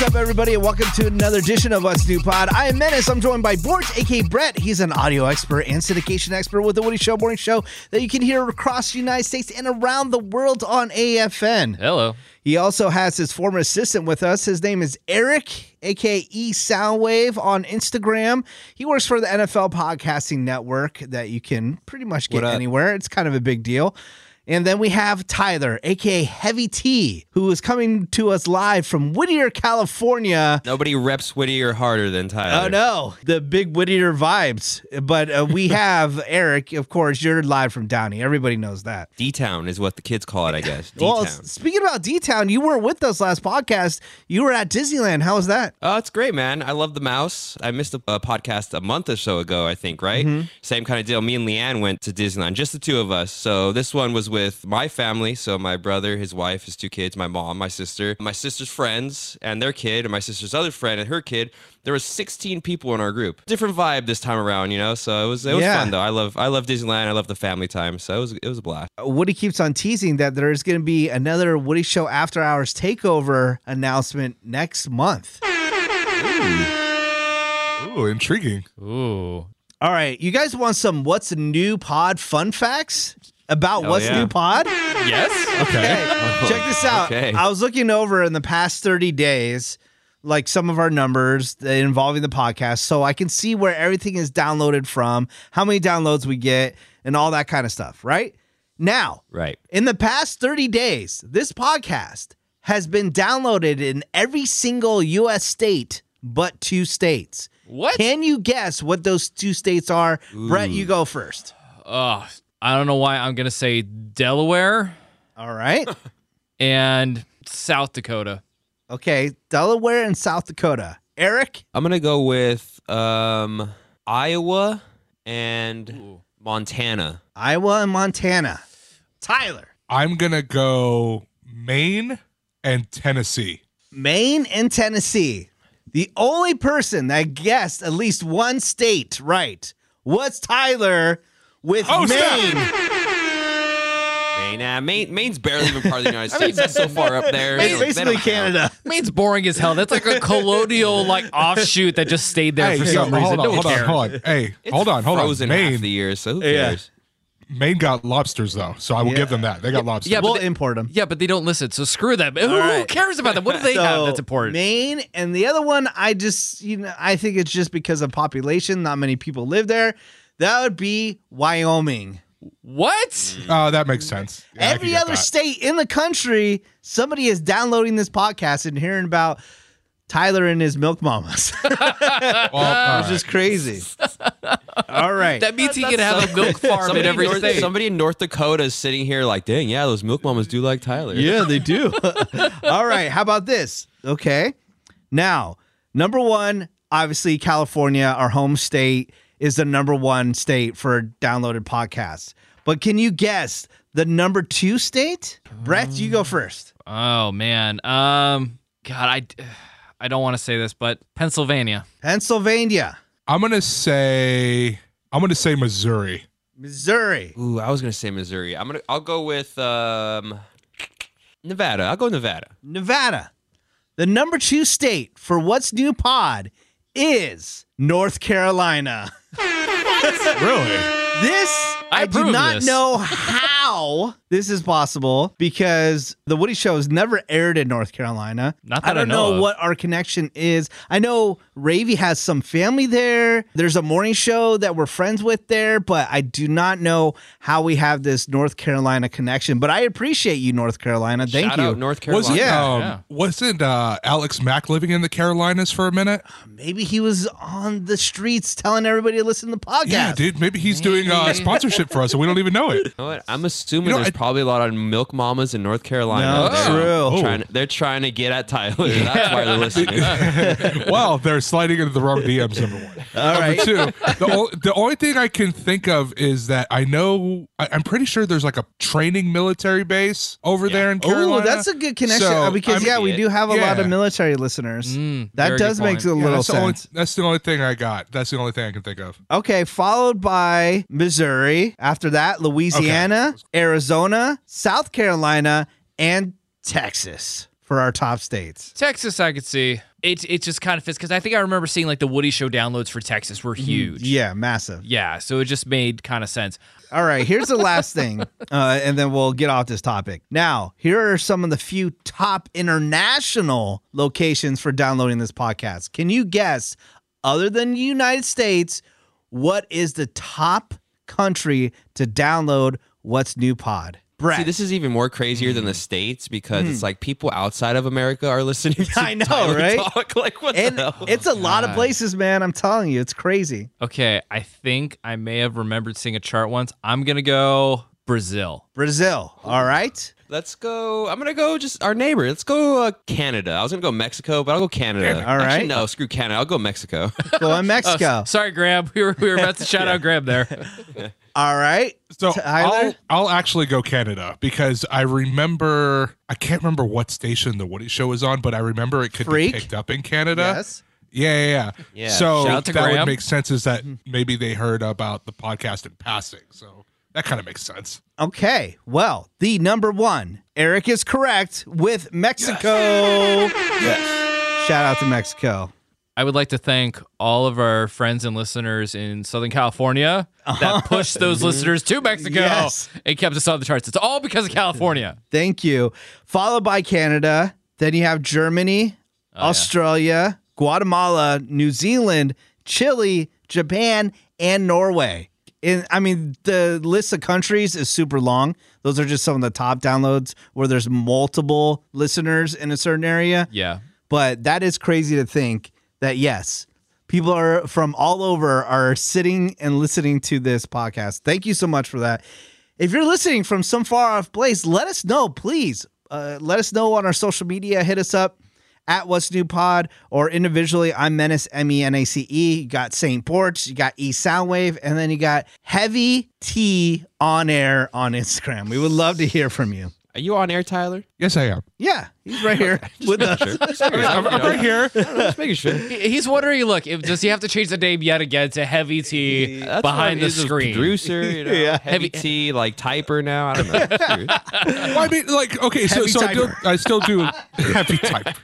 What's up, everybody, and welcome to another edition of What's New Pod. I am Menace. I'm joined by Bort, aka Brett. He's an audio expert and syndication expert with the Woody Show Morning Show that you can hear across the United States and around the world on AFN. Hello. He also has his former assistant with us. His name is Eric, aka Soundwave, on Instagram. He works for the NFL Podcasting Network that you can pretty much get anywhere. It's kind of a big deal. And then we have Tyler, aka Heavy T, who is coming to us live from Whittier, California. Nobody reps Whittier harder than Tyler. Oh no, the big Whittier vibes. But uh, we have Eric, of course. You're live from Downey. Everybody knows that. D Town is what the kids call it, I guess. D Well, speaking about D Town, you weren't with us last podcast. You were at Disneyland. How was that? Oh, it's great, man. I love the mouse. I missed a, a podcast a month or so ago, I think, right? Mm-hmm. Same kind of deal. Me and Leanne went to Disneyland, just the two of us. So this one was with my family. So my brother, his wife, his two kids, my mom, my sister, my sister's friends, and their kid, and my sister's other friend and her kid. There was 16 people in our group. Different vibe this time around, you know. So it was it was Yeah. fun though. I love I love Disneyland. I love the family time. So it was it was a blast. Uh, Woody keeps on teasing that there's going to be another Woody Show After Hours takeover announcement next month. Ooh, intriguing. Ooh. All right, you guys want some What's New Pod fun facts about Hell What's yeah. New Pod? Yes. Okay, check this out. Okay. I was looking over in the past 30 days, like some of our numbers involving the podcast, so I can see where everything is downloaded from, how many downloads we get, and all that kind of stuff, right? Now, Right. in the past 30 days, this podcast has been downloaded in every single US state but two states. What? Can you guess what those two states are? Brett, you go first. Oh, I don't know why I'm gonna say Delaware All right. and South Dakota. Okay, Delaware and South Dakota. Eric? I'm gonna go with um, Iowa and Montana. Iowa and Montana. Tyler, I'm gonna go Maine and Tennessee. Maine and Tennessee. The only person that guessed at least one state right was Tyler with Oh, Maine. Maine, uh, Maine, Maine's barely even part of the United States. That's so far up there. They It's basically don't count. Canada. Maine's boring as hell. That's like a colonial like offshoot that just stayed there Hey, for yo, some reason. hold on, no one hold on, hold on. Hey, It's hold on, hold on. frozen half the Maine, year, so who Yeah. cares? Maine got lobsters though, so I will Yeah. give them that. They got lobsters. Yeah, We'll they- import them. Yeah, but they don't listen, so screw them. Who, who cares about them? What do they have that's important? Maine and the other one, I just you know I think it's just because of population. Not many people live there. That would be Wyoming. what? Mm. Oh, that makes sense. Yeah, Every other that. state in the country, somebody is downloading this podcast and hearing about Tyler and his milk mamas. Well, all It's right. just crazy. All right. That means he can have a milk farm in every North, state. somebody in North Dakota is sitting here like, dang, yeah, those milk mamas do like Tyler. Yeah, they do. All right. How about this? Okay. Now, number one, obviously, California, our home state, is the number one state for downloaded podcasts. But can you guess the number two state? Brett, you go first. Oh man. Um. God, I. I don't want to say this, but Pennsylvania. Pennsylvania, I'm gonna say I'm gonna say Missouri. Missouri, Ooh, I was gonna say Missouri. I'm gonna. I'll go with um, Nevada. I'll go Nevada. Nevada. The number two state for What's New Pod is North Carolina. Really? This I I, do not this. know how this is possible because the Woody Show has never aired in North Carolina. Not I that I don't know know, what our connection is. I know Ravy has some family there. There's a morning show that we're friends with there, but I do not know how we have this North Carolina connection. But I appreciate you, North Carolina. Thank Shout you. out North Carolina. Wasn't Yeah. um, Yeah. wasn't uh, Alex Mack living in the Carolinas for a minute? Maybe he was on the streets telling everybody to listen to the podcast. Yeah, dude. Maybe he's doing uh, sponsorship for us, and we don't even know it. You know what? I'm assuming You know, there's I- probably a lot of milk mamas in North Carolina. No, They're true. Trying, they're trying to get at Tyler. That's why they're listening. well, they're sliding into the wrong DMs. Number one. All Number right. two, the, o- the only thing I can think of is that I know I, I'm pretty sure there's like a training military base over there in Carolina. Oh, that's a good connection So, uh, because I'm- yeah, we do have a lot of military listeners. Mm, that does make point. a Yeah, little that's, the only, sense. that's the only thing I got. That's the only thing I can think of. Okay, followed by Missouri. After that, Louisiana, Arizona, South Carolina, and Texas for our top states. Texas, I could see. It it just kind of fits because I think I remember seeing like the Woody Show downloads for Texas were huge. Yeah, massive. Yeah, so it just made kind of sense. All right, here's the last thing, uh, and then we'll get off this topic. Now, here are some of the few top international locations for downloading this podcast. Can you guess, other than the United States, what is the top country to download What's New Pod? Brett. See, this is even more crazier than the states because it's like people outside of America are listening. To. I know, Tyler right? Talk. Like what and the hell? it's a lot of places, man. I'm telling you, it's crazy. Okay, I think I may have remembered seeing a chart once. I'm gonna go Brazil. Brazil. All right. Let's go. I'm gonna go just our neighbor. Let's go uh, Canada. I was gonna go Mexico, but I'll go Canada. All right. Actually, no, screw Canada. I'll go Mexico. Go in Mexico. Sorry, Grab. We were we were about to shout out Grab there. All right. So Tyler? I'll, I'll actually go Canada because I remember I can't remember what station the Woody Show was on, but I remember it could Freak? be picked up in Canada. Yes. Yeah, yeah, yeah. Yeah. So Shout out to that Graham. would make sense is that mm-hmm. maybe they heard about the podcast in passing. So that kind of makes sense. Okay. Well, the number one, Eric is correct with Mexico. Shout out to Mexico. I would like to thank all of our friends and listeners in Southern California that uh-huh. pushed those mm-hmm. listeners to Mexico Yes. and kept us on the charts. It's all because of California. Thank you. Followed by Canada. Then you have Germany, oh, Australia, Guatemala, New Zealand, Chile, Japan, and Norway. And I mean, the list of countries is super long. Those are just some of the top downloads where there's multiple listeners in a certain area. Yeah. But that is crazy to think that yes, people are from all over are sitting and listening to this podcast. Thank you so much for that. If you're listening from some far off place, let us know, please. Uh, let us know on our social media. Hit us up at What's New Pod or individually. I'm Menace M E N A C E. You got Saint Porch, you got E Soundwave, and then you got Heavy T on air on Instagram. We would love to hear from you. Are you on air, Tyler? Yes, I am. Yeah, he's right here with us. I'm, I'm right here. Just making sure. He- He's wondering, look, if does he have to change the name yet again to Heavy T That's behind what the it is, a screen? Producer, you know, Yeah. heavy T, like typer now. I don't know. Well, I mean, like, okay, so, Heavy so I, do, typer. I still do heavy type.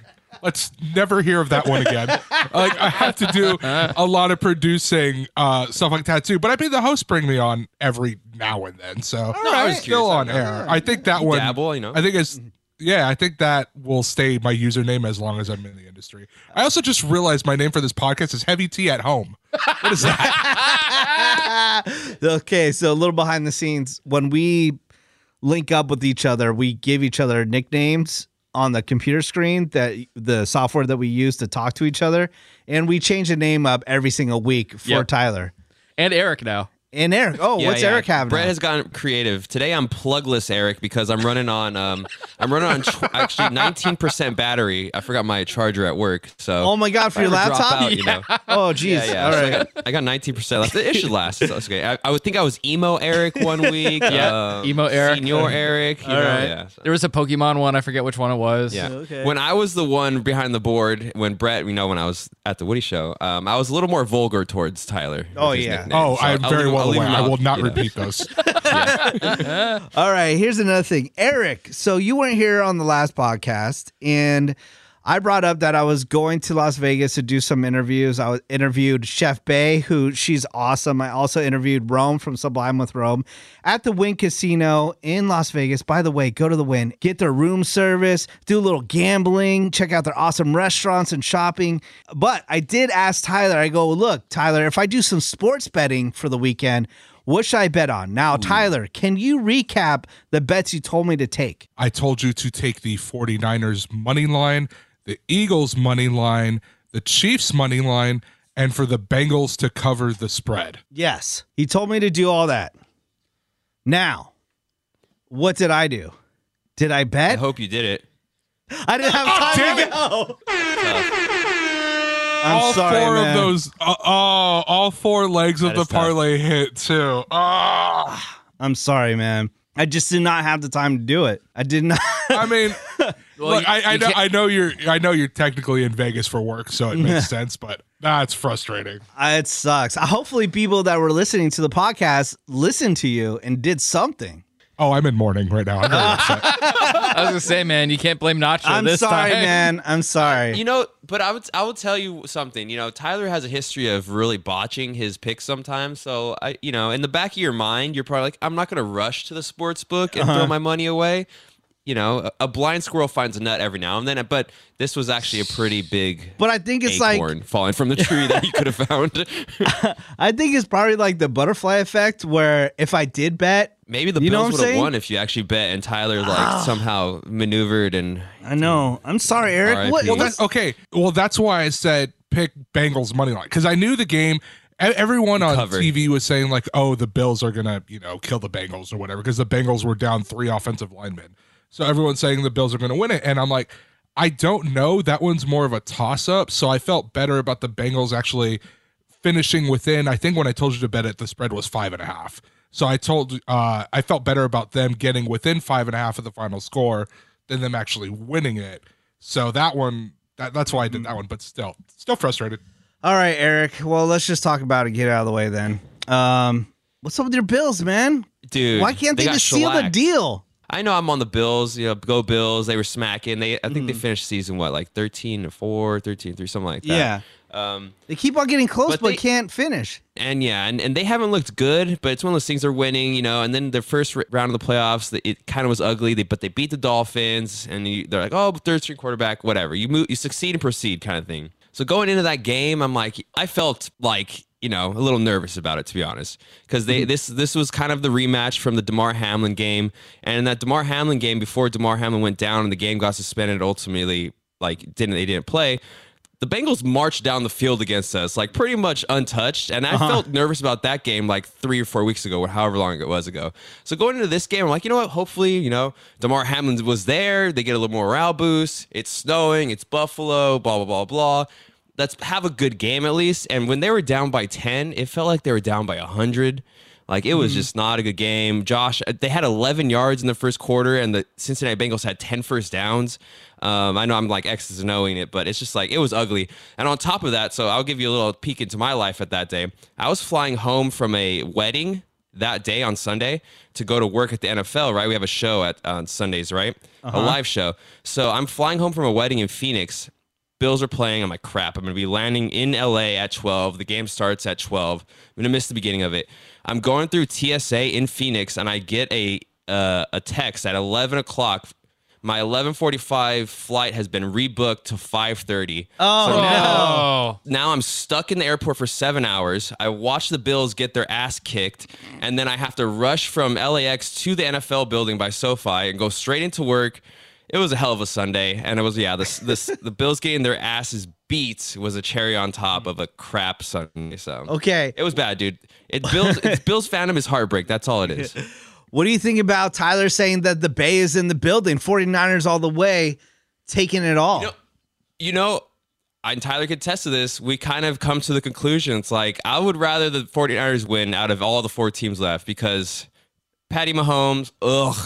Let's never hear of that one again. Like, I have to do a lot of producing uh, stuff like that too. But I mean, the hosts bring me on every now and then, so I was I'm still on air. I think that one. dabble, you know. I think it's. Yeah, I think that will stay my username as long as I'm in the industry. I also just realized my name for this podcast is Heavy Tea at Home. What is that? okay, so a little behind the scenes. When we link up with each other, we give each other nicknames on the computer screen that the software that we use to talk to each other, and we change the name up every single week for Yep. Tyler And Eric now. And Eric. Oh, Yeah, what's yeah. Eric having? Brett has gotten creative. Today I'm plugless Eric because I'm running on um I'm running on tw- actually 19% battery. I forgot my charger at work. So oh my god, for your if I ever drop laptop? out, you know. Oh, geez. Yeah, yeah. All So right. I, got, I got 19% left. It should last. So it's okay. I, I would think I was emo Eric one week. Yeah, um, emo Eric. Senior Eric. You All know, right. yeah. so- There was a Pokemon one. I forget which one it was. Yeah. Okay. When I was the one behind the board, when Brett, you know, when I was at the Woody Show, um, I was a little more vulgar towards Tyler. Oh, yeah. nicknames. Oh, So I'm very well I'll leave aware. him I out, will not you know. repeat those. All right, here's another thing. Eric, so you weren't here on the last podcast, and I brought up that I was going to Las Vegas to do some interviews. I interviewed Chef Bay, who she's awesome. I also interviewed Rome from Sublime with Rome at the Wynn Casino in Las Vegas. By the way, go to the Wynn, get their room service, do a little gambling, check out their awesome restaurants and shopping. But I did ask Tyler, I go, look, Tyler, if I do some sports betting for the weekend, what should I bet on? Now, Tyler, can you recap the bets you told me to take? I told you to take the 49ers money line, the Eagles money line, the Chiefs money line, and for the Bengals to cover the spread. Yes. He told me to do all that. Now, What did I do? Did I bet? I hope you did it. I didn't have time damn to it. go. I'm all sorry, four man. of those, uh, oh, all four legs of the is tough. parlay hit too. Oh, I'm sorry, man. I just did not have the time to do it. I did not. I mean, Well, look, you- I, I you know, I know you're, I know you're technically in Vegas for work, so it makes sense, but that's frustrating. it sucks. Hopefully, people that were listening to the podcast listened to you and did something. Oh, I'm in mourning right now. I'm very upset. I was gonna say, man, you can't blame Nacho I'm this sorry, time. man. I'm sorry. You know, but I would I would tell you something. You know, Tyler has a history of really botching his picks sometimes. So I, you know, in the back of your mind, you're probably like, I'm not going to rush to the sports book and Uh-huh. throw my money away. You know, a, a blind squirrel finds a nut every now and then. But this was actually a pretty big but I think it's like acorn falling from the tree that he could have found. I think it's probably like the butterfly effect, where if I did bet, Maybe the You know what I'm Bills would have? Ah. won if you actually bet, and Tyler like somehow maneuvered and I know. I'm sorry, Eric. What? Well, That's okay. Well, that's why I said pick Bengals money line because I knew the game. e- Everyone on Covered. TV was saying like, "Oh, the Bills are gonna, you know, kill the Bengals or whatever," because the Bengals were down three offensive linemen. So everyone's saying the Bills are gonna win it, and I'm like, I don't know. That one's more of a toss up. So I felt better about the Bengals actually finishing within. I think when I told you to bet it, the spread was five and a half. So I told, uh, I felt better about them getting within five and a half of the final score than them actually winning it. So that one, that, that's why I did that one. But still, still frustrated. All right, Eric. Well, let's just talk about it. Get out of the way then. Um, what's up with your bills, man? dude. Why can't they, got just seal the deal? I know I'm on the Bills, you know, go Bills. They were smacking. They I think Mm. they finished season what, like 13 to 4, 13 3, something like that. Yeah. Um They keep on getting close, But but, they- can't finish. and yeah, and, and they haven't looked good, but it's one of those things they're winning, you know. And then their first round of the playoffs, it kind of was ugly, they, but they beat the Dolphins, and you, they're like, oh, third string quarterback, whatever. You move, you succeed and proceed, kind of thing. So going into that game, I'm like, I felt like you know a little nervous about it to be honest, because they mm-hmm. this this was kind of the rematch from the Damar Hamlin game, and in that Damar Hamlin game before Damar Hamlin went down and the game got suspended, ultimately like didn't they didn't play the Bengals marched down the field against us, like pretty much untouched. And I uh-huh. felt nervous about that game like three or four weeks ago, or however long it was ago. So going into this game, I'm like, you know what? Hopefully, you know, Damar Hamlin was there. They get a little more morale boost. It's snowing. It's Buffalo, blah, blah, blah, blah. Let's have a good game at least. And when they were down by 10, it felt like they were down by 100. Like it was just not a good game. Josh, uh, they had 11 yards in the first quarter, and the Cincinnati Bengals had 10 first downs. Um, I know I'm like X's and knowing it, but it's just like it was ugly. And on top of that, so I'll give you a little peek into my life at that day. I was flying home from a wedding that day on Sunday to go to work at the NFL. Right, we have a show at on Sundays, right? A live show. So I'm flying home from a wedding in Phoenix. Bills are playing. I'm like, crap. I'm going to be landing in LA at 12. The game starts at 12. I'm going to miss the beginning of it. I'm going through TSA in Phoenix, and I get a uh, a text at 11 o'clock. My 11:45 flight has been rebooked to 5:30. Oh, So now, Oh, now I'm stuck in the airport for seven hours. I watch the Bills get their ass kicked, and then I have to rush from LAX to the NFL building by SoFi and go straight into work. It was a hell of a Sunday, and it was yeah, this this the Bills getting their asses beat was a cherry on top of a crap Sunday. So Okay. it was bad, dude. It Bills it's Bills fandom is heartbreak. That's all it is. What do you think about Tyler saying that the Bay is in the building? 49ers all the way, taking it all. You know, you know, and Tyler could test to this. We kind of come to the conclusion. It's like I would rather the 49ers win out of all the four teams left because Patty Mahomes, ugh.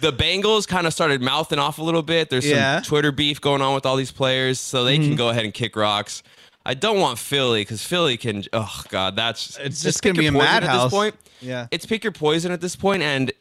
The Bengals kind of started mouthing off a little bit. There's Yeah. some Twitter beef going on with all these players, so they can mm-hmm. go ahead and kick rocks. I don't want Philly because Philly can. Oh God, that's It's just gonna be a poison at this point. Yeah. It's pick your poison at this point, and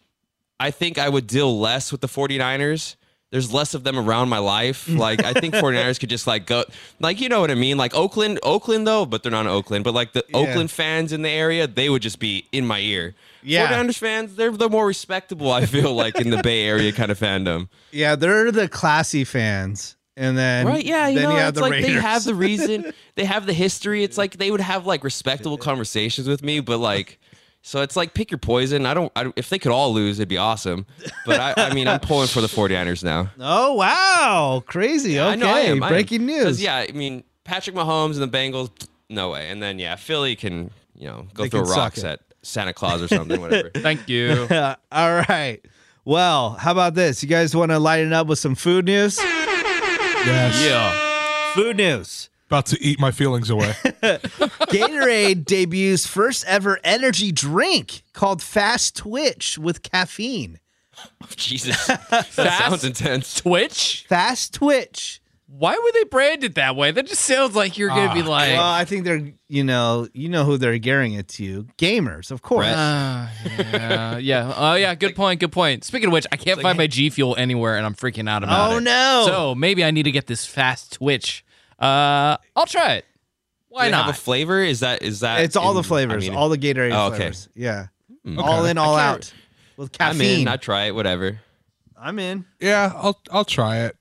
I think I would deal less with the 49ers. There's less of them around my life. Like I think 49ers could just like go like you know what I mean? Like Oakland, Oakland though, but they're not in Oakland. But like the Yeah. Oakland fans in the area, they would just be in my ear. Yeah. 49ers fans, they're the more respectable, I feel like, in the Bay Area kind of fandom. Yeah, they're the classy fans. And then Right? Yeah, you then know, you it's the like Raiders. they have the reason, they have the history. It's like they would have like respectable conversations with me, but like, so it's like pick your poison. I don't, I if they could all lose, it'd be awesome. But I, I mean, I'm pulling for the 49ers now. Oh wow, crazy! Okay, I know I am, I am. news. Yeah, I mean, Patrick Mahomes and the Bengals, no way. And then yeah, Philly can, you know, go They throw rocks at Santa Claus or something, whatever. Thank you. All right. Well, how about this? You guys want to lighten up with some food news? Yes. yeah. Food news. About to eat my feelings away. Gatorade debuts first ever energy drink called Fast Twitch with caffeine. Oh, Jesus, that sounds intense. Twitch? Fast Twitch. Why would they brand it that way? That just sounds like you're gonna be Ah, like, Well, I think they're, you know, you know who they're gearing it to. Gamers, of course. Brett. Ah, yeah, yeah. Oh, yeah. Good point. Good point. Speaking of which, I can't find my G Fuel anywhere, and I'm freaking out about Oh, it. Oh, no. So maybe I need to get this fast Twitch. Uh, I'll try it. Why Do not? have a flavor? Is that is that? It's all in- the flavors, I mean, all the Gatorade Oh, okay. flavors. Yeah. Hmm. All in, all out. can't- With I'm caffeine. in. I try it. Whatever. I'm in. yeah, I'll I'll try it.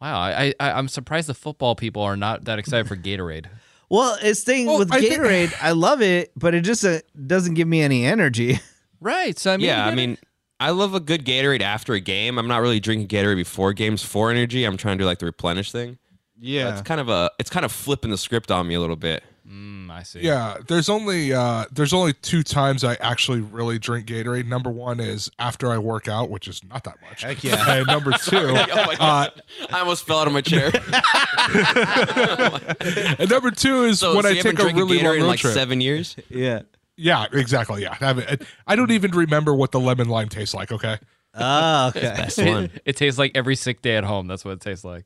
wow, I, I I'm surprised the football people are not that excited for Gatorade. Well, it's thing Well, with I think- Gatorade. I love it, but it just uh, doesn't give me any energy. Right. So I mean, yeah, I mean, I love a good Gatorade after a game. I'm not really drinking Gatorade before games for energy. I'm trying to do like the replenish thing. Yeah. It's kind of a. It's kind of flipping the script on me a little bit. mm, I see. Yeah, there's only uh there's only two times I actually really drink Gatorade. Number one is after I work out, which is not that much. Heck yeah. And number two, oh uh! I almost fell out of my chair. and number two is so, when so I you take a really Gatorade long in road like trip. seven years. yeah. Yeah, exactly. Yeah, I, I don't even remember what the lemon lime tastes like. Okay. Oh, okay. Best It, one. it tastes like every sick day at home. That's what it tastes like.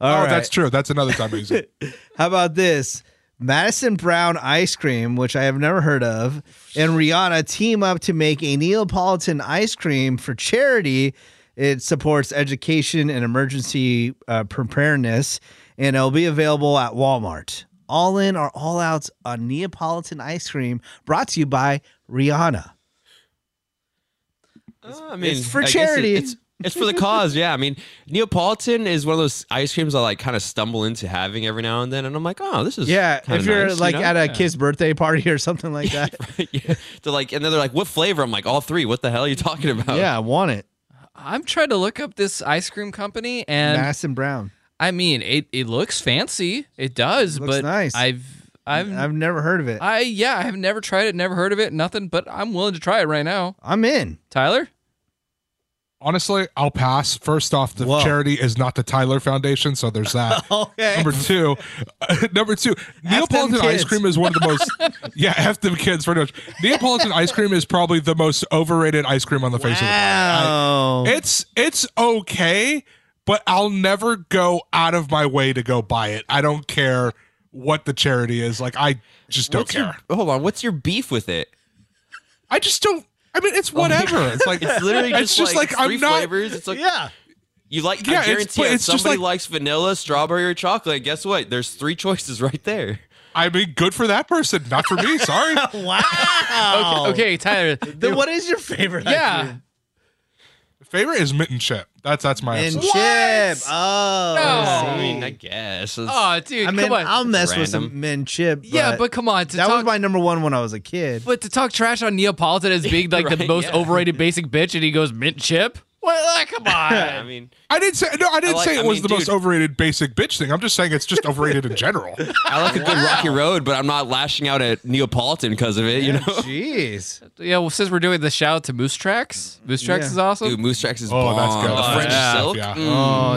All oh, right. that's true. That's another time I use it. How about this? Madison Brown ice cream, which I have never heard of, and Rihanna team up to make a Neapolitan ice cream for charity. It supports education and emergency uh, preparedness, and it'll be available at Walmart. All in or all outs on Neapolitan ice cream, brought to you by Rihanna. Uh, I mean, it's for I guess it- charity. it's, it's for the cause. Yeah, I mean, Neapolitan is one of those ice creams I like kind of stumble into having every now and then, and I'm like, oh, this is Yeah, if you're nice, you like know? at a kid's birthday party or something like that, yeah. They're like, and then they're like, what flavor? I'm like, all three. What the hell are you talking about? yeah, I want it. I'm trying to look up this ice cream company, and Madison Brown. I mean, it, it looks fancy. It does, Looks but nice. I've I've I've never heard of it. I yeah, I have never tried it, never heard of it, nothing. But I'm willing to try it right now. I'm in. Tyler, Honestly, I'll pass. First off, the Whoa. charity is not the Tyler Foundation, so there's that. Okay. Number two, number two, Neapolitan ice cream is one of the most yeah, f them kids pretty much. Neapolitan ice cream is probably the most overrated ice cream on the face of the planet. Wow. It's it's okay, but I'll never go out of my way to go buy it. I don't care what the charity is. Like I just don't What's care. your, hold on. What's your beef with it? I just don't. I mean, it's oh whatever. It's like It's literally It's just, just like, like, I'm three not- flavors. It's like yeah. you like. Yeah, I guarantee but if it's just somebody like- likes vanilla, strawberry, or chocolate. Guess what? There's three choices right there. I mean, good for that person, not for me. Sorry. Wow. okay, okay Tyler. Then what is your favorite? yeah, Favorite is mint and chip. That's that's my And absolute- chip. Oh. No. I mean, I guess. It's- oh, dude, I mean, come on. I'll mess with random. some mint chip. yeah, but come on. To that talk, was my number one when I was a kid. but to talk trash on Neapolitan as being like the most yeah. overrated basic bitch, and he goes mint chip. Well, like, come I mean, I didn't say no. I didn't I like- say it I was mean, the most overrated basic bitch thing. I'm just saying it's just overrated in general. I like a good rocky road, but I'm not lashing out at Neapolitan because of it. You know, Jeez. yeah, well, since we're doing the shout out to Moose Tracks, Moose Tracks Yeah. is awesome. dude, Moose Tracks is Oh, that's good. The Oh, French yeah. silk, Yeah. Mm,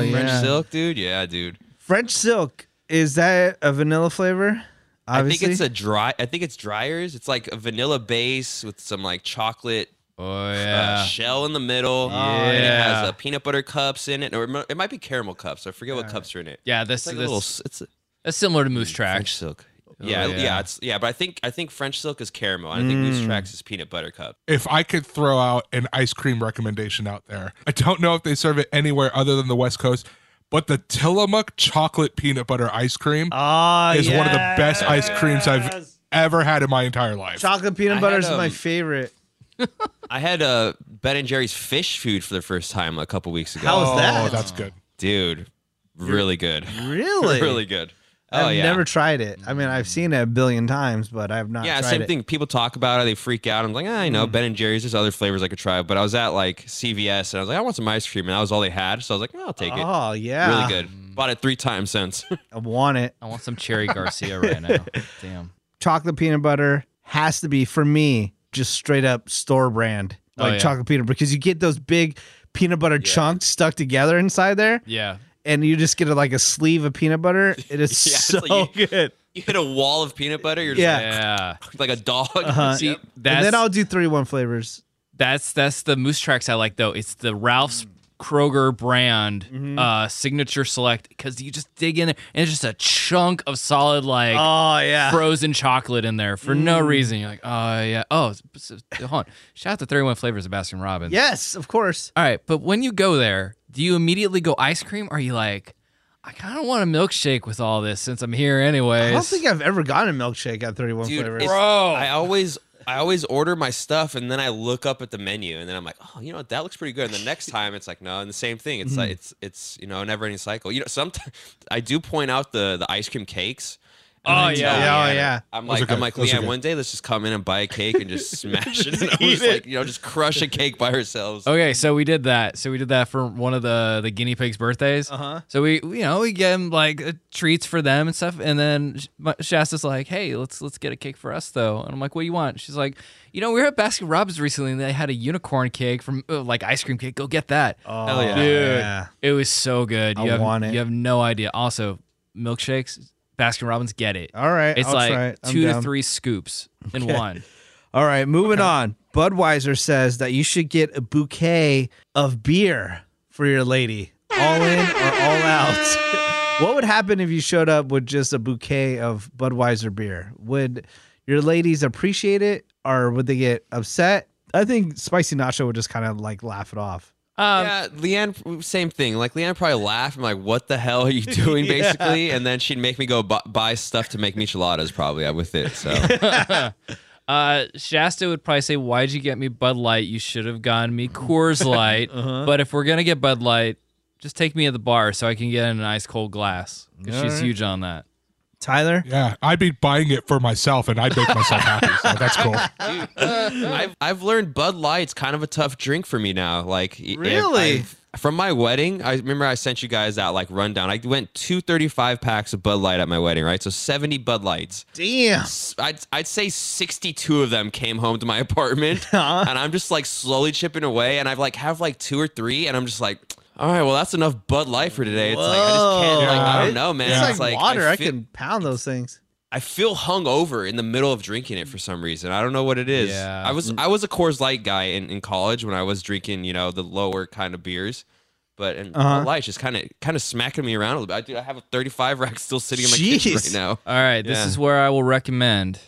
Oh, French silk, dude. Yeah, dude. French silk. Is that a vanilla flavor? Obviously. I think it's a dry. I think it's Dreyer's. It's like a vanilla base with some like chocolate oh uh, yeah. shell in the middle, and it has uh, peanut butter cups in it, or it might be caramel cups. I forget what cups are in it. yeah, this It's like a little. s- It's a that's similar to Moose French silk. Yeah, yeah. yeah, it's yeah, but I think I think French silk is caramel. and I think Moose Tracks is peanut butter cup. if I could throw out an ice cream recommendation out there, I don't know if they serve it anywhere other than the West Coast, but the Tillamook chocolate peanut butter ice cream Ah, is one of the best ice creams I've ever had in my entire life. Chocolate peanut butter had, is my um, favorite. I had uh, Ben and Jerry's fish food for the first time a couple weeks ago. How was that? Oh, that's good. Dude, really good. Really? really good. Oh I've yeah. never tried it. I mean, I've seen it a billion times, but I've not yeah, tried same it. thing. People talk about it, they freak out. I'm like, ah, you know, Ben and Jerry's. There's other flavors I could try, but I was at like CVS and I was like, I want some ice cream, and that was all they had. So I was like, oh, I'll take it. Oh, yeah. Really good. Bought it three times since. I want it. I want some Cherry Garcia right now. Damn. Chocolate peanut butter has to be, for me, just straight up store brand Oh, like yeah. chocolate peanut because you get those big peanut butter chunks stuck together inside there, Yeah. and you just get a, like a sleeve of peanut butter. It is Yeah, so like you- good. You hit a wall of peanut butter. You're just Yeah. Yeah. like, like a dog. Uh-huh. See, Yep. that's and then I'll do three one flavors. that's that's the moose tracks I like though. It's the Ralph's Kroger brand Mm-hmm. uh signature select because you just dig in there and it's just a chunk of solid like Oh yeah. frozen chocolate in there for Mm. no reason. You're like, oh yeah, oh, it's- it's- hold on. Shout out to 31 flavors of Baskin Robbins. yes, of course. All right, but when you go there, do you immediately go ice cream? Or are you like, I kind of want a milkshake with all this since I'm here anyways? I don't think I've ever gotten a milkshake at 31 Dude, flavors. it's- I always I always order my stuff and then I look up at the menu and then I'm like, oh, you know what, that looks pretty good. And the next time it's like, no, and the same thing. It's like mm-hmm. it's it's you know a never ending cycle. You know, sometimes I do point out the the ice cream cakes. And Oh, I yeah. Yeah, oh, yeah. I'm Those like. I'm like, Those Leanne, one day let's just come in and buy a cake and just smash it. And Eat just it. like, you know, just crush a cake by ourselves. Okay, so we did that. So we did that for one of the the guinea pigs' birthdays. Uh-huh. So we, you know, we get them like uh, treats for them and stuff. And then Shasta's like, "Hey, let's let's get a cake for us though." And I'm like, "What do you want?" She's like, "You know, we were at Baskin Robbins recently, and they had a unicorn cake from uh, like ice cream cake. Go get that." Oh, Hell yeah. Dude, yeah. it was so good. I have, want it. You have no idea. Also, milkshakes, Baskin Robbins, get it. All right. It's I'll like try it. I'm two to three scoops in one. All right, moving on. Budweiser says that you should get a bouquet of beer for your lady, all in or all out. what would happen if you showed up with just a bouquet of Budweiser beer? Would your ladies appreciate it or would they get upset? I think Spicy Nacho would just kind of like laugh it off. Um, yeah, Leanne, same thing. Like Leanne probably laughed. I'm like, "What the hell are you doing?" Basically, and then she'd make me go bu- buy stuff to make micheladas, probably uh, with it. So Uh, Shasta would probably say, "Why'd you get me Bud Light? You should have gotten me Coors Light." Uh-huh. But if we're gonna get Bud Light, just take me to the bar so I can get in an ice cold glass because she's huge on that. Tyler? Yeah, I'd be buying it for myself, and I'd make myself happy. So that's cool. I've I've learned Bud Light's kind of a tough drink for me now. Like Really? From my wedding, I remember I sent you guys that like rundown. I went 235 packs of Bud Light at my wedding, right? So 70 Bud Lights. Damn. S- I'd, I'd say 62 of them came home to my apartment Huh? and i'm just like slowly chipping away and i've like have like two or three and i'm just like all right well that's enough bud light for today it's like i just can't like i don't know man It's like, water. I I, can pound those things. I feel hung over in the middle of drinking it for some reason i don't know what it is Yeah. i was i was a Coors light guy in, in college when i was drinking you know the lower kind of beers but and Uh-huh. Bud Light's just kind of kind of smacking me around a little bit. I, dude, I have a 35 rack still sitting in my kitchen right now. All right, this Yeah. is where I will recommend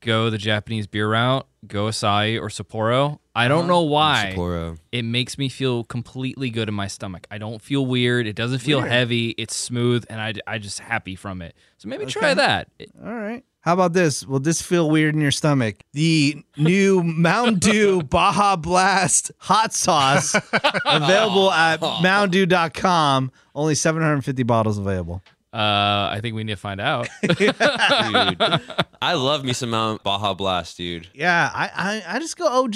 go the Japanese beer route, go Asahi or Sapporo. I don't uh-huh. know why Sapporo. it makes me feel completely good in my stomach. I don't feel weird. It doesn't feel heavy. It's smooth, and I I just happy from it. So maybe try Okay. that. All right. How about this? Will this feel weird in your stomach? The new Mountain Dew Baja Blast hot sauce available at oh. mountaindew.com. Only 750 bottles available. Uh, I think we need to find out. dude. I love me some Mount Baja Blast, dude. Yeah, I, I I just go OG.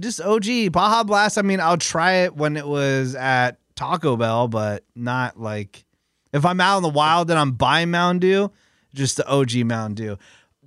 Just OG. Baja Blast. I mean, I'll try it when it was at Taco Bell, but not like if I'm out in the wild and I'm buying Mountain Dew, just the OG Mountain Dew. The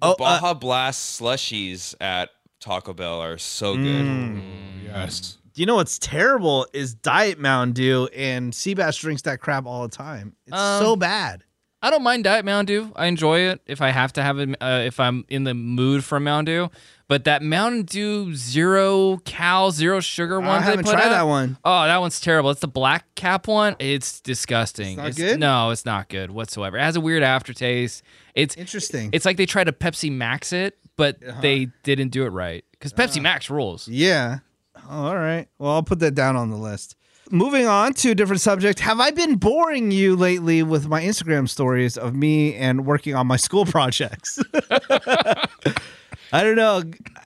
Oh, uh, Baja Blast slushies at Taco Bell are so good. Mm. Yes. You know what's terrible is Diet Mountain Dew, and Seabass drinks that crap all the time. It's Um, so bad. I don't mind Diet Mountain Dew. I enjoy it if I have to have it. Uh, if I'm in the mood for Mountain Dew, but that Mountain Dew zero cal, zero sugar one I haven't tried out- that one. Oh, that one's terrible. It's the black cap one. It's disgusting. It's not good? No, it's not good whatsoever. It has a weird aftertaste. It's Interesting. it's like they tried to Pepsi Max it, but Uh-huh. they didn't do it right because Pepsi Max rules. yeah. All right. Well, I'll put that down on the list. Moving on to a different subject. Have I been boring you lately with my Instagram stories of me and working on my school projects? I don't know.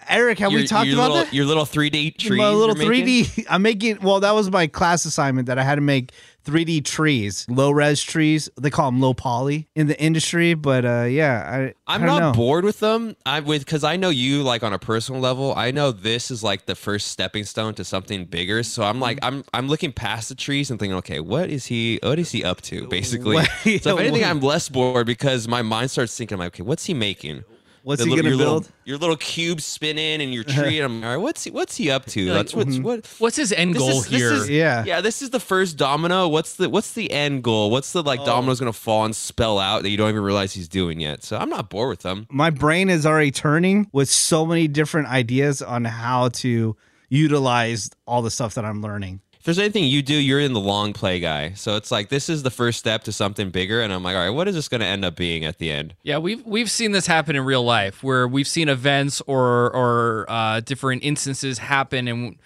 Eric, have we talked your about little, that? Your little 3D trees. my little 3D. I'm making. Well, that was my class assignment that I had to make 3D trees, low res trees. They call them low poly in the industry, but uh, yeah, I. I I'm don't not know. bored with them. I with because I know you like on a personal level. I know this is like the first stepping stone to something bigger. So I'm like I'm I'm looking past the trees and thinking, okay, what is he what is he up to? Basically. So if anything. I'm less bored because my mind starts thinking, I'm like, okay, what's he making? What's he little- gonna your little- build? your little cube spinning and your tree. and I'm all right. What's he, what's he up to? That's what's mm-hmm. what. What's his end This goal is- this here? is- Yeah. Yeah, this is the first domino. What's the what's the end goal? What's the like oh. domino's gonna fall and spell out that you don't even realize he's doing yet? So I'm not bored with them. My brain is already turning with so many different ideas on how to utilize all the stuff that I'm learning. If there's anything you do, you're in the long play guy. So it's like this is the first step to something bigger, and I'm like, all right, what is this gonna end up being at the end? Yeah, we've we've seen this happen in real life where we've seen events or or uh, different instances happen, and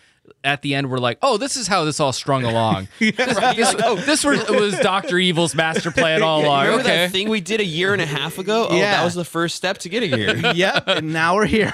at the end we're like, oh, this is how this all strung along. this, this, this was, was Doctor Evil's master plan all along. Remember okay, that thing we did a year and a half ago? Oh, Yeah. that was the first step to getting here. yep, and now we're here.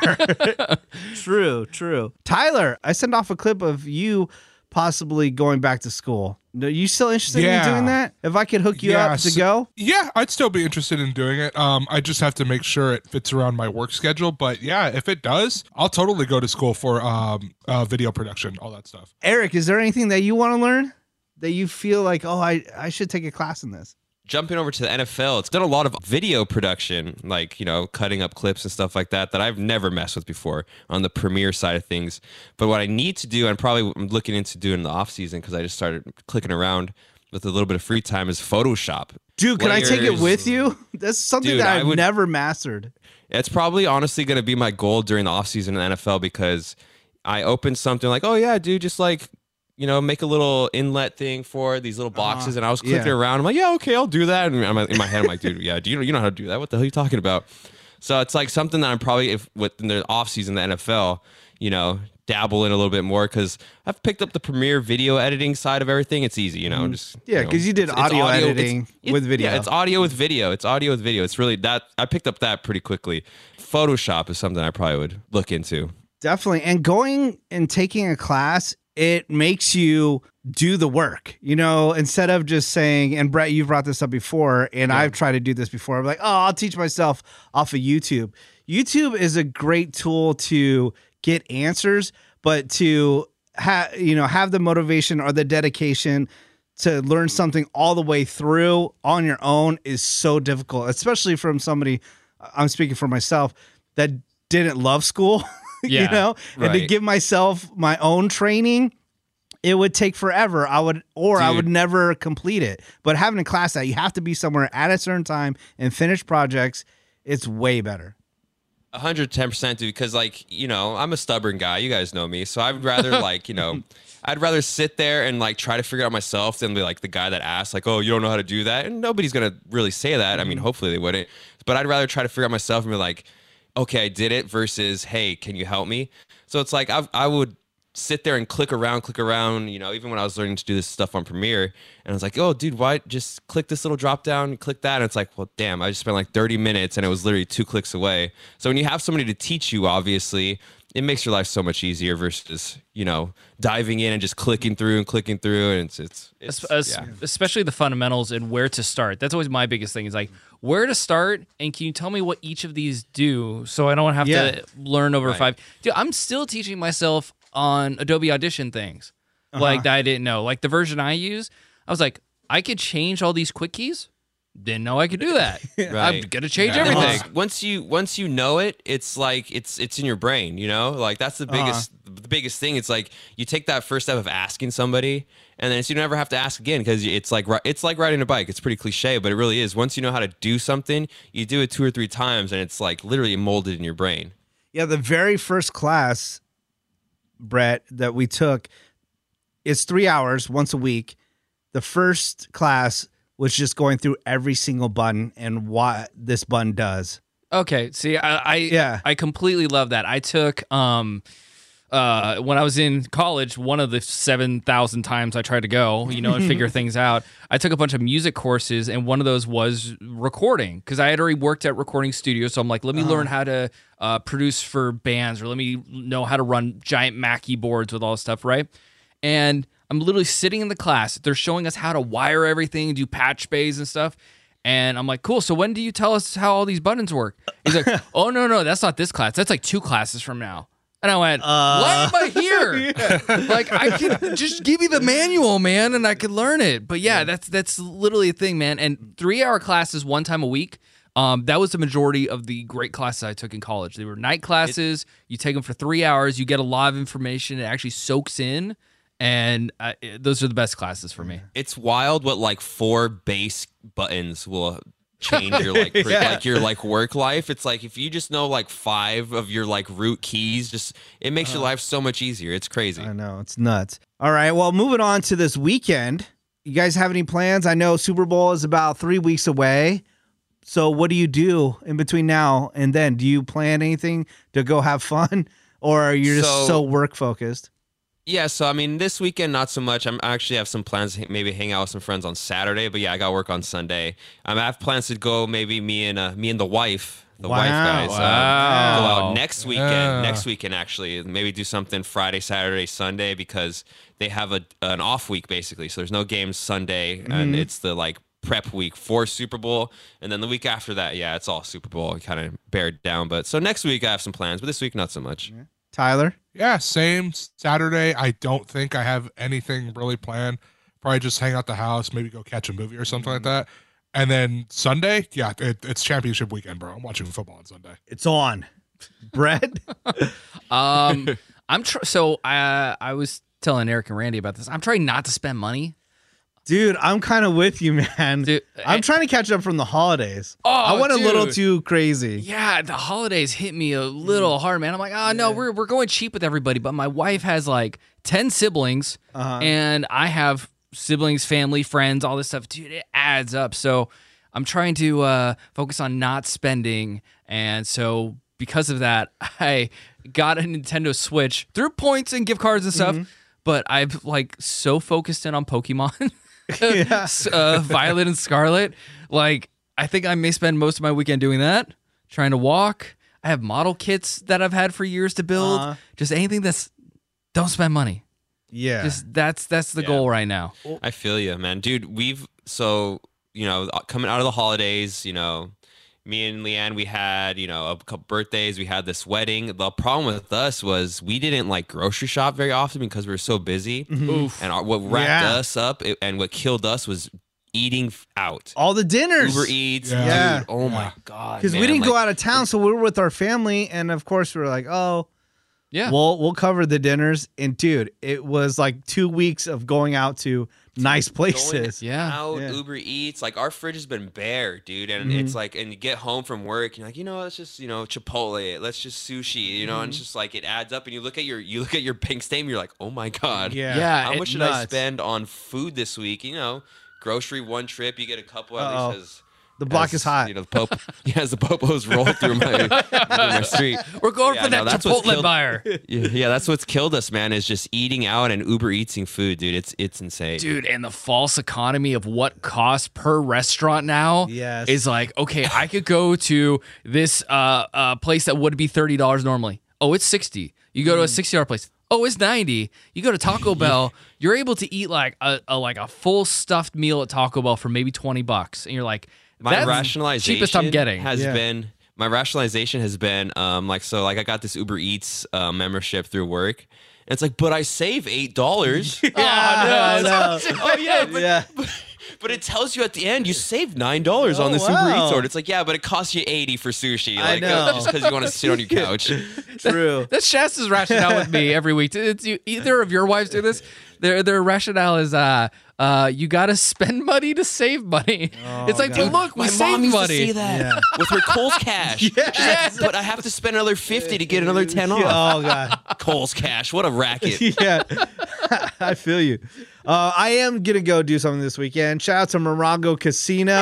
true, true. Tyler, I sent off a clip of you possibly going back to school. Are you still interested Yeah. in doing that? If I could hook you up to Yes. go? Yeah, I'd still be interested in doing it. Um, I just have to make sure it fits around my work schedule. But yeah, if it does, I'll totally go to school for um, uh, video production, all that stuff. Eric, is there anything that you want to learn that you feel like, oh, I, I should take a class in this? Jumping over to the NFL, it's done a lot of video production, like, you know, cutting up clips and stuff like that, that I've never messed with before on the Premiere side of things. But what I need to do, and probably I'm looking into doing in the off season because I just started clicking around with a little bit of free time, is Photoshop. Dude, can I take it with you? That's something Dude, that I've would- never mastered. It's probably honestly going to be my goal during the offseason in the NFL because I opened something like, oh, yeah, dude, just like, you know, make a little inlet thing for these little uh-huh. boxes. and I was clicking yeah. around. I'm like, yeah, okay, I'll do that. And I'm in my head, I'm like, dude, yeah, do you know, you know how to do that? What the hell are you talking about? So it's like something that I'm probably, if within the offseason, the NFL, you know, dabble in a little bit more because I've picked up the Premiere video editing side of everything. It's easy, you know, mm-hmm. just Yeah, because you did it's- it's audio it's- editing it- with video. Yeah, it's audio with video. It's audio with video. It's really that I picked up that pretty quickly. Photoshop is something I probably would look into. Definitely. And going and taking a class, it makes you do the work, you know, instead of just saying, and Brett, you've brought this up before, and I've tried to do this before. I'm like, oh, I'll teach myself off of YouTube. YouTube is a great tool to get answers, but to have, you know, have the motivation or the dedication to learn something all the way through on your own is so difficult, especially from somebody, I'm speaking for myself, that didn't love school. you Yeah, know, and to give myself my own training, it would take forever. I would, or I would never complete it. But having a class that you have to be somewhere at a certain time and finish projects, it's way better. A hundred ten percent, dude. Because like you know, I'm a stubborn guy. You guys know me, so I'd rather like you know, I'd rather sit there and like try to figure out myself than be like the guy that asks like, oh, you don't know how to do that, and nobody's gonna really say that. I mean, mm-hmm. hopefully they wouldn't. But I'd rather try to figure out myself and be like, okay, I did it. Versus, hey, can you help me? So it's like I I would sit there and click around, click around, you know, even when I was learning to do this stuff on Premiere. And I was like, oh, dude, why just click this little drop down, click that. And it's like, well, damn, I just spent like 30 minutes and it was literally two clicks away. So when you have somebody to teach you, obviously, it makes your life so much easier versus, you know, diving in and just clicking through and clicking through. And it's, it's, it's Es- es- yeah. especially the fundamentals and where to start. That's always my biggest thing is like where to start and can you tell me what each of these do so I don't have Yeah. to learn over Right. five. Dude, I'm still teaching myself on Adobe Audition things Uh-huh. like that I didn't know. Like the version I use, I was like, I could change all these quick keys. Didn't know I could do that. right. I'm gonna change And everything. Once, once you once you know it, it's like it's it's in your brain. You know, like that's the biggest uh-huh. the biggest thing. It's like you take that first step of asking somebody, and then it's, you never have to ask again because it's like it's like riding a bike. It's pretty cliche, but it really is. Once you know how to do something, you do it two or three times, and it's like literally molded in your brain. Yeah, the very first class, Brett, that we took, it's three hours once a week. The first class was just going through every single button and what this button does. Okay, see, I, I Yeah. I completely love that. I took um uh when I was in college, one of the seven thousand times I tried to go, you know, and figure things out. I took a bunch of music courses, and one of those was recording because I had already worked at recording studios. So I'm like, let me learn how to uh, produce for bands, or let me know how to run giant Mackie boards with all this stuff, right? And I'm literally sitting in the class. They're showing us how to wire everything, do patch bays and stuff. And I'm like, cool. So when do you tell us how all these buttons work? He's like, oh no, no, that's not this class. That's like two classes from now. And I went, why am I here? like I could just give you the manual, man, and I could learn it. But yeah, that's that's literally a thing, man. And three hour classes one time a week. Um, that was the majority of the great classes I took in college. They were night classes. you take them for three hours. You get a lot of information. It actually soaks in, and uh, it- those are the best classes for me. It's wild what like four base buttons will change your like per- Yeah. like your like work life. It's like if you just know like five of your like root keys, just it makes your life so much easier. It's crazy. I know it's nuts. All right, well, moving on to this weekend. You guys have any plans? I know Super Bowl is about three weeks away. So, what do you do in between now and then? Do you plan anything to go have fun, or are you just so, So- work focused? Yeah, so I mean, this weekend not so much. I'm I actually have some plans, to maybe hang out with some friends on Saturday. But yeah, I got work on Sunday. Um, I have plans to go maybe me and uh, me and the wife, the wife Wow. guys, um, Wow. go out next weekend. Yeah. Next weekend actually, maybe do something Friday, Saturday, Sunday because they have a an off week basically. So there's no games Sunday, and it's the like prep week for Super Bowl, and then the week after that, yeah, it's all Super Bowl. Kind of bared down, but so next week I have some plans, but this week not so much. Tyler? Yeah, same Saturday. I don't think I have anything really planned. Probably just hang out the house, maybe go catch a movie or something like that. And then Sunday, yeah, it, it's championship weekend, bro. I'm watching football on Sunday. It's on. Brett? Um, I'm tr- so I I was telling Eric and Randy about this. I'm trying not to spend money. Dude, I'm kind of with you, man. Dude, I'm I- trying to catch up from the holidays. Oh, I went a little too crazy. Yeah, the holidays hit me a little hard, man. I'm like, oh no, we're we're going cheap with everybody, but my wife has like ten siblings, Uh-huh. and I have siblings, family, friends, all this stuff. Dude, it adds up. So I'm trying to uh, focus on not spending, and so because of that, I got a Nintendo Switch through points and gift cards and stuff. But I've like so focused in on Pokemon. Yeah. uh, Violet and Scarlet. Like, I think I may spend most of my weekend doing that, trying to walk. I have model kits that I've had for years to build. Uh-huh. Just anything that's don't spend money. Yeah. Just that's that's the Yeah. goal right now. I feel you, man, dude. We've so you know uh, coming out of the holidays, you know, me and Leanne, we had you know a couple birthdays. We had this wedding. The problem with us was we didn't like grocery shop very often because we were so busy. Mm-hmm. Oof. And our, what wrapped Yeah. us up it- and what killed us was eating out. All the dinners. Uber Eats, Yeah. Yeah. dude. Oh my god, Because we didn't go out of town, so we were with our family, and of course we were like, "Oh, Yeah. we'll we'll cover the dinners." And dude, it was like two weeks of going out to nice places. Yeah. out Yeah. Uber Eats. Like our fridge has been bare, dude. And Mm-hmm. it's like, and you get home from work, you're like, you know, let's just, you know, Chipotle, it. let's just sushi, you know, and it's Mm-hmm. just like it adds up. And you look at your, you look at your bank statement, you're like, oh my god, Yeah. Yeah. How much should I spend on food this week? You know, grocery one trip, you get a couple Uh-oh. at least. As, The block as, is hot. You know, the pope, yeah, as the popos roll through my, through my street. We're going Yeah, for that that's what's Chipotle killed- buyer. Yeah, yeah, that's what's killed us, man. Is just eating out and Uber eating food, dude. It's it's insane. Dude, and the false economy of what costs per restaurant now Yes. is like, okay, I could go to this uh, uh, place that would be $30 normally. Oh, it's 60 You go to a $60 place. Oh, it's 90 You go to Taco Bell, you're able to eat like a, a like a full stuffed meal at Taco Bell for maybe 20 bucks. And you're like, my that's rationalization cheapest I'm getting. has Yeah. been my rationalization has been um like so like I got this Uber Eats uh, membership through work. And it's like, but I save eight dollars. Yeah, no, no. oh yeah, but, yeah. but it tells you at the end you saved nine dollars Oh, on this Uber wow. Eats order. It's like, yeah, but it costs you eighty for sushi. I Like uh, know. just because you want to sit on your couch. True. That's Shasta's rationale with me every week. It's you, either of your wives do this. Their their rationale is uh uh you got to spend money to save money. it's like, God. dude, look, we My saved mom used money. to say that Yeah. with her Kohl's cash. She's like, but I have to spend another fifty to get another ten off. Oh god. Kohl's cash, what a racket. yeah, I feel you. Uh, I am gonna go do something this weekend. Shout out to Morongo Casino.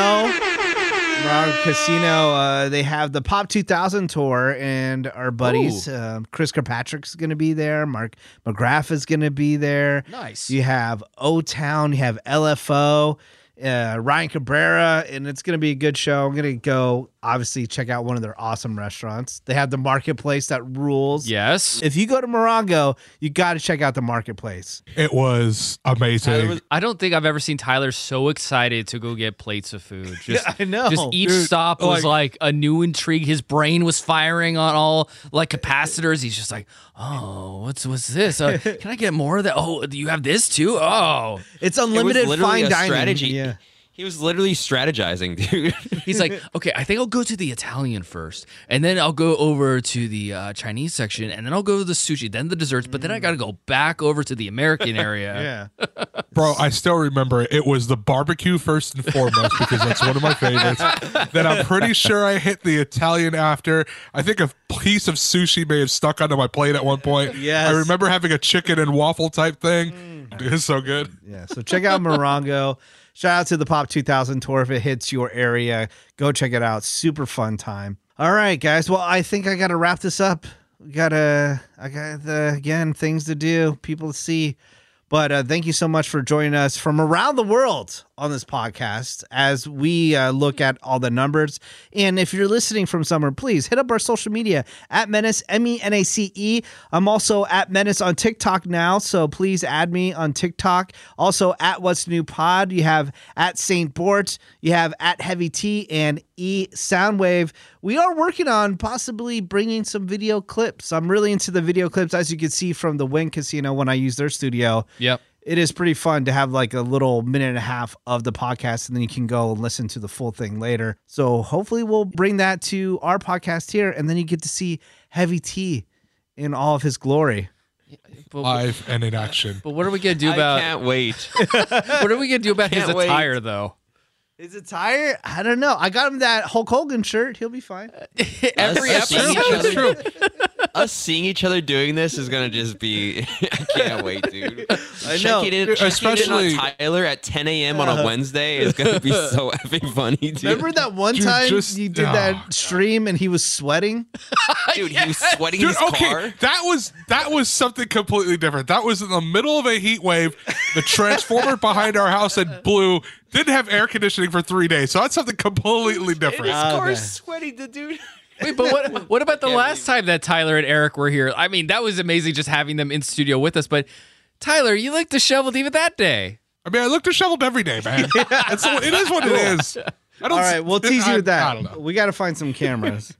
Morongo Casino. Uh, they have the Pop 2000 tour, and our buddies, um, Chris Kirkpatrick's gonna be there. Mark McGrath is gonna be there. Nice. You have O Town. You have LFO. Uh, Ryan Cabrera, and it's going to be a good show. I'm going to go, obviously, check out one of their awesome restaurants. They have the marketplace that rules. Yes. If you go to Morongo, you got to check out the marketplace. It was amazing. Was- I don't think I've ever seen Tyler so excited to go get plates of food. Just, I know. Just each Dude, stop was like- like a new intrigue. His brain was firing on all like capacitors. He's just like, oh, what's what's this? Uh, can I get more of that? Oh, you have this too? Oh, It's It was unlimited fine a dining. strategy. Yeah. He was literally strategizing, dude. He's like, okay, I think I'll go to the Italian first, and then I'll go over to the uh, Chinese section, and then I'll go to the sushi, then the desserts, but then I got to go back over to the American area. Yeah. Bro, I still remember it was the barbecue first and foremost because that's one of my favorites. then I'm pretty sure I hit the Italian after. I think a piece of sushi may have stuck onto my plate at one point. Yeah. I remember having a chicken and waffle type thing. Dude, it's so good. Yeah. So check out Morongo. Shout out to the Pop 2000 tour. If it hits your area, go check it out. Super fun time. All right, guys. Well, I think I got to wrap this up. We got to, I got the, again, things to do, people to see. But uh, thank you so much for joining us from around the world on this podcast as we uh, look at all the numbers. And if you're listening from somewhere, please hit up our social media at Menace, M E N A C E. I'm also at Menace on TikTok now. So please add me on TikTok. Also at What's New Pod. You have at St. Bort. You have at Heavy T and E Soundwave. We are working on possibly bringing some video clips. I'm really into the video clips, as you can see from the Wynn Casino when I use their studio Yep. It is pretty fun to have like a little minute and a half of the podcast and then you can go and listen to the full thing later. So hopefully we'll bring that to our podcast here and then you get to see Heavy T in all of his glory. But, Live and in action. but what are we gonna do about? I about can't wait. what are we gonna do about his Can't wait. attire though? His attire? I don't know. I got him that Hulk Hogan shirt. He'll be fine. Every episode. That's true. episode. other- Us seeing each other doing this is gonna just be. I can't wait, dude. I know. Checking in, checking Especially- in on Tyler at 10 a.m. on a Wednesday is gonna be so effing funny, dude. Remember that one Dude, time just- you did oh, that God. stream and he was sweating? dude, he was sweating Dude, his okay, car. that was that was something completely different. That was in the middle of a heat wave. The transformer behind our house had blue. Didn't have air conditioning for three days, so that's something completely And his different. Ah, car okay. is sweating, the dude. Wait, but what what about the last time that Tyler and Eric were here? I mean, that was amazing just having them in studio with us. But Tyler, you looked disheveled even that day. I mean, I look disheveled every day, man. It's, it is what it is. I don't. All right, we'll tease you I- with I don't that. know. We got to find some cameras,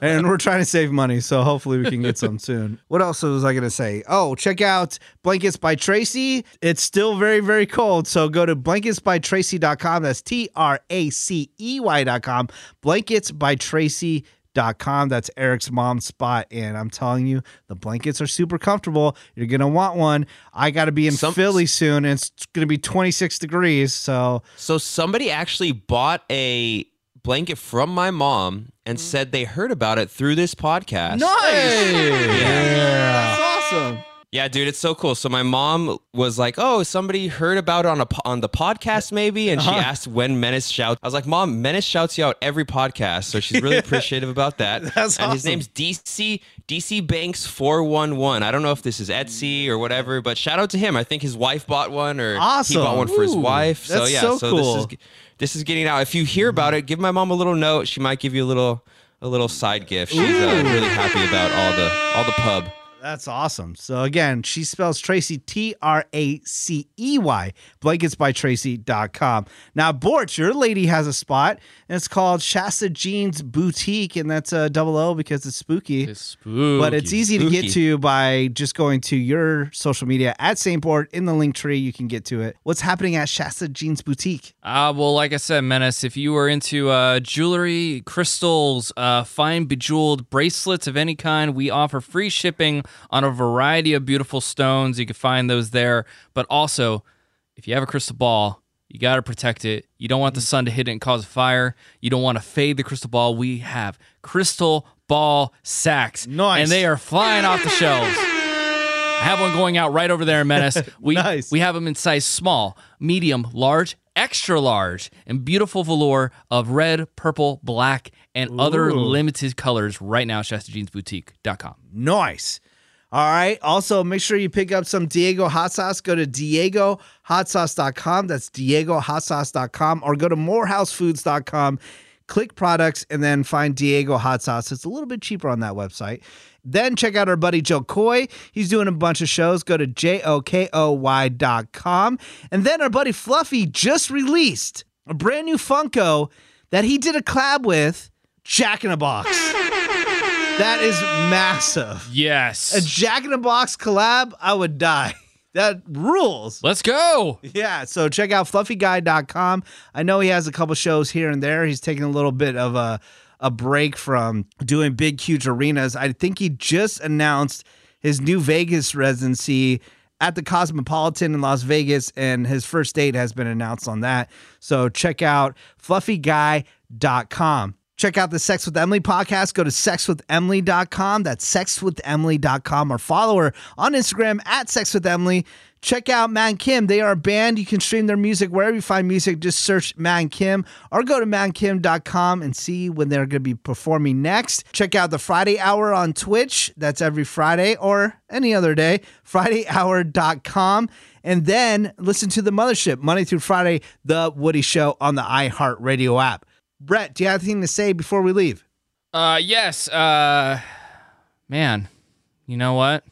and we're trying to save money, so hopefully we can get some soon. What else was I going to say? Oh, check out Blankets by Tracey. It's still very, very cold, so go to blanketsbytracey.com. That's T R A C E Y.com. Blankets by Tracey. Dot com. That's Eric's mom's spot, and I'm telling you, the blankets are super comfortable. You're gonna want one. I got to be in Some- Philly soon, and it's gonna be 26 degrees. So So somebody actually bought a blanket from my mom and Mm-hmm. said they heard about it through this podcast. nice. Yeah. That's awesome. Yeah, dude, it's so cool. So my mom was like, "Oh, somebody heard about it on a on the podcast, maybe," and she Uh-huh. asked when Menace shouts. I was like, "Mom, Menace shouts you out every podcast," so she's really appreciative about that. That's and his name's DC DC Banks four one one. I don't know if this is Etsy or whatever, but shout out to him. I think his wife bought one, or he bought one for his Ooh, wife. So yeah, so so cool. this is this is getting out. If you hear about it, give my mom a little note. She might give you a little a little side gift. She's uh, really happy about all the all the pub. That's awesome. So again, she spells Tracey T R A C E Y, blanketsbytracey.com. Now, Bort, your lady has a spot, and it's called Shasta Jeans Boutique, and that's a double O because it's spooky. It's spooky. but it's easy to get to by just going to your social media at St. Bort in the link tree. You can get to it. What's happening at Shasta Jeans Boutique? Uh, well, like I said, Menace, if you are into uh, jewelry, crystals, uh, fine bejeweled bracelets of any kind, we offer free shipping on a variety of beautiful stones. You can find those there. But also, if you have a crystal ball, you got to protect it. You don't want the sun to hit it and cause a fire. You don't want to fade the crystal ball. We have crystal ball sacks. Nice. And they are flying off the shelves. I have one going out right over there in Menace. We Nice. we have them in size small, medium, large, extra large, and beautiful velour of red, purple, black, and other limited colors right now at ShastaJeansBoutique.com. Nice. All right. Also, make sure you pick up some Diego hot sauce. Go to diegohotsauce.com. That's diegohotsauce.com or go to morehousefoods.com. Click products and then find Diego hot sauce. It's a little bit cheaper on that website. Then check out our buddy Jo Koy. He's doing a bunch of shows. Go to jokoy.com. And then our buddy Fluffy just released a brand new Funko that he did a collab with Jack in a Box. That is massive. Yes. A Jack in a Box collab, I would die. That rules. Let's go. Yeah, so check out fluffyguy.com. I know he has a couple shows here and there. He's taking a little bit of a a break from doing big huge arenas. I think he just announced his new Vegas residency at the Cosmopolitan in Las Vegas and his first date has been announced on that. So check out fluffyguy.com. Check out the Sex with Emily podcast. Go to sexwithemily.com. That's sexwithemily.com or follow her on Instagram at sexwithemily. Check out Man Kim. They are a band. You can stream their music wherever you find music. Just search Man Kim or go to mankim.com and see when they're going to be performing next. Check out the Friday Hour on Twitch. That's every Friday or any other day. FridayHour.com. And then listen to the Mothership Monday through Friday, The Woody Show on the iHeartRadio app. Brett, do you have anything to say before we leave? Uh, yes. Uh, man, you know what?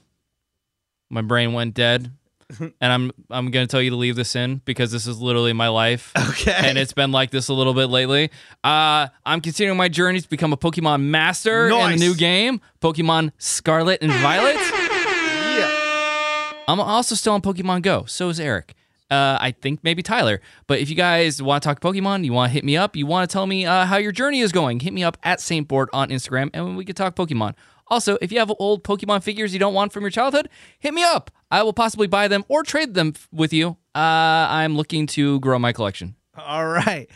My brain went dead, and I'm I'm gonna tell you to leave this in because this is literally my life. Okay. And it's been like this a little bit lately. Uh, I'm continuing my journey to become a Pokemon master in Nice. the new game, Pokemon Scarlet and Violet. yeah. I'm also still on Pokemon Go. So is Eric. Uh, I think maybe Tyler. But if you guys want to talk Pokemon, you want to hit me up, you want to tell me uh, how your journey is going, hit me up at Saint Bort on Instagram, and we can talk Pokemon. Also, if you have old Pokemon figures you don't want from your childhood, hit me up. I will possibly buy them or trade them f- with you. Uh, I'm looking to grow my collection. All right.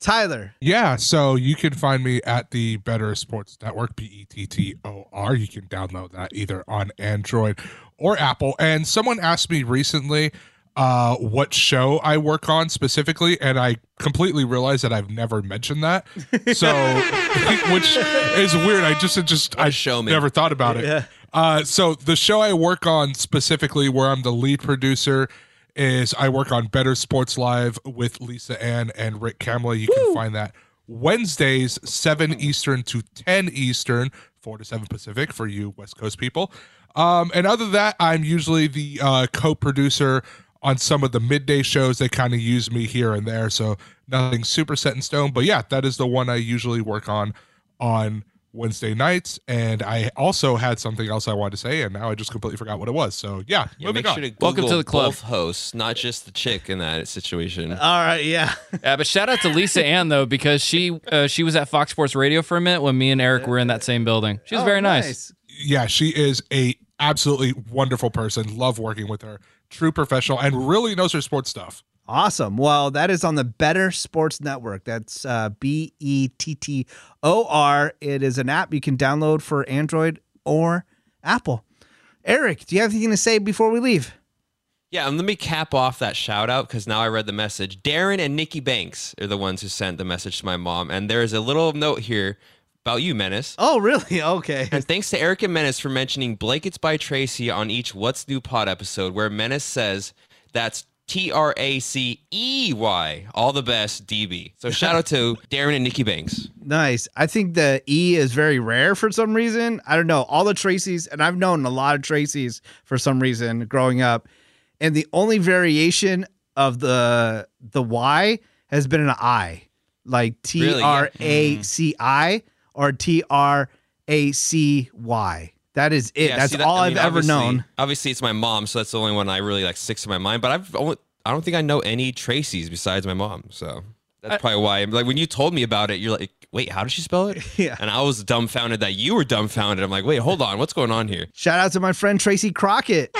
Tyler. Yeah, so you can find me at the Bettor Sports Network, B E T T O R. You can download that either on Android or Apple. And someone asked me recently uh, what show I work on specifically, and I completely realized that I've never mentioned that. So, which is weird. I just, just, I showman. never thought about it. Yeah. Uh, so the show I work on specifically, where I'm the lead producer, is I work on Bettor Sports Live with Lisa Ann and Rick Kamla. You can find that Wednesdays, 7 Eastern to 10 Eastern, 4 to 7 Pacific for you West Coast people. Um, and other than that, I'm usually the uh, co producer on some of the midday shows. They kind of use me here and there. So nothing super set in stone. But yeah, that is the one I usually work on on Wednesday nights. And I also had something else I wanted to say, and now I just completely forgot what it was. So yeah, Yeah, moving make on. sure to Welcome to the club. both hosts, not just the chick in that situation. All right. Yeah. Yeah, but shout out to Lisa Ann though because she uh, she was at Fox Sports Radio for a minute when me and Eric were in that same building. She was Oh, very nice. yeah, she is a absolutely wonderful person. Love working with her. True professional and really knows her sports stuff. Awesome. Well, that is on the Bettor Sports Network. That's uh, B E T T O R. It is an app you can download for Android or Apple. Eric, do you have anything to say before we leave? Yeah, and let me cap off that shout out because now I read the message. Darren and Nikki Banks are the ones who sent the message to my mom. And there's a little note here about you, Menace. Oh, really? Okay. And thanks to Eric and Menace for mentioning Blankets by Tracey on each What's New Pod episode, where Menace says that's T R A C E Y. All the best, DB. So shout out to Darren and Nikki Banks. Nice. I think the E is very rare for some reason. I don't know. All the Tracys, and I've known a lot of Tracys for some reason growing up. And the only variation of the the Y has been an I, like hmm. T R A C I. Really? Yeah. R A C I or T R A C Y. That is it. Yeah, That's that- all I I've mean, ever known. Obviously, it's my mom, so that's the only one I really like sticks to my mind. But I've only, I don't think I know any Tracys besides my mom. So that's probably why. Like when you told me about it, you're like, wait, how does she spell it? Yeah. And I was dumbfounded that you were dumbfounded. I'm like, wait, hold on, what's going on here? Shout out to my friend Tracy Crockett.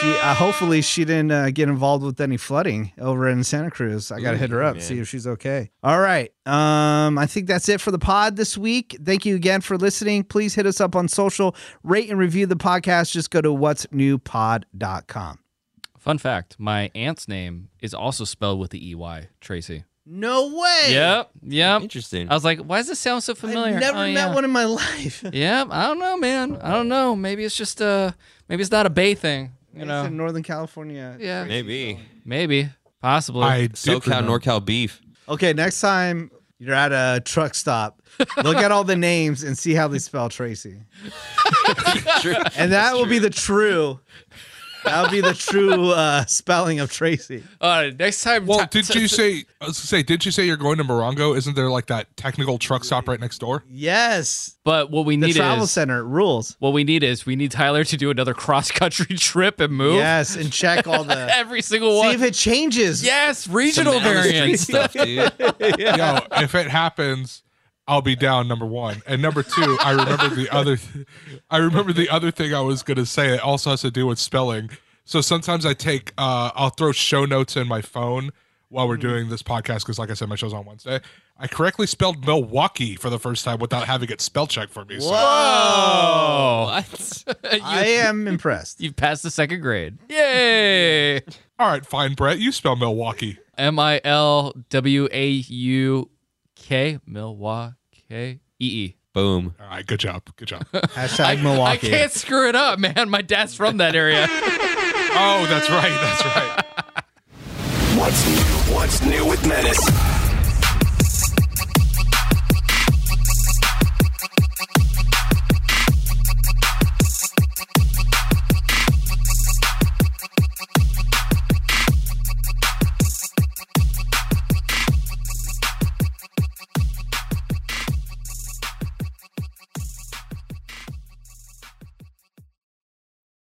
She, uh, hopefully she didn't uh, get involved with any flooding over in Santa Cruz. I got to hit her up, man. see if she's okay. All right. Um, I think that's it for the pod this week. Thank you again for listening. Please hit us up on social, rate and review the podcast. Just go to what's newpod.com. Fun fact: my aunt's name is also spelled with the EY. Tracey. No way. Yep. Yep. Interesting. I was like, why does this sound so familiar? I've never Oh, met yeah. one in my life. Yeah, I don't know, man. I don't know. Maybe it's just uh maybe it's not a Bay thing. You It's know. in Northern California. Yeah. Maybe Maybe. Possibly. I did SoCal, remember- NorCal beef. Okay, next time you're at a truck stop, look at all the names and see how they spell Tracy. and that will be the true that would be the true uh, spelling of Tracy. All right, next time. Well, ti- did ti- you say? I was gonna say, did you say you're going to Morongo? Isn't there like that technical truck stop right next door? Yes, But what we the need travel is center rules. what we need is we need Tyler to do another cross country trip and move Yes, and check all the. every single one. see if it changes. yes, regional down variants. stuff, dude. Yo, if it happens, I'll be down. Number one, and number two, I remember the other. I remember the other thing I was gonna say. It also has to do with spelling. So sometimes I take. Uh, I'll throw show notes in my phone while we're doing this podcast because, like I said, my show's on Wednesday. I correctly spelled Milwaukee for the first time without having it spell checked for me. So Oh, What? I am impressed. You've passed the second grade. Yay! all right, fine, Brett. You spell Milwaukee. M I L W A U K Milwaukee E E. Boom. All right, good job, good job. Hashtag I Milwaukee. can't screw it up, man. My dad's from that area. oh, that's right, that's right. What's new? What's new with Menace?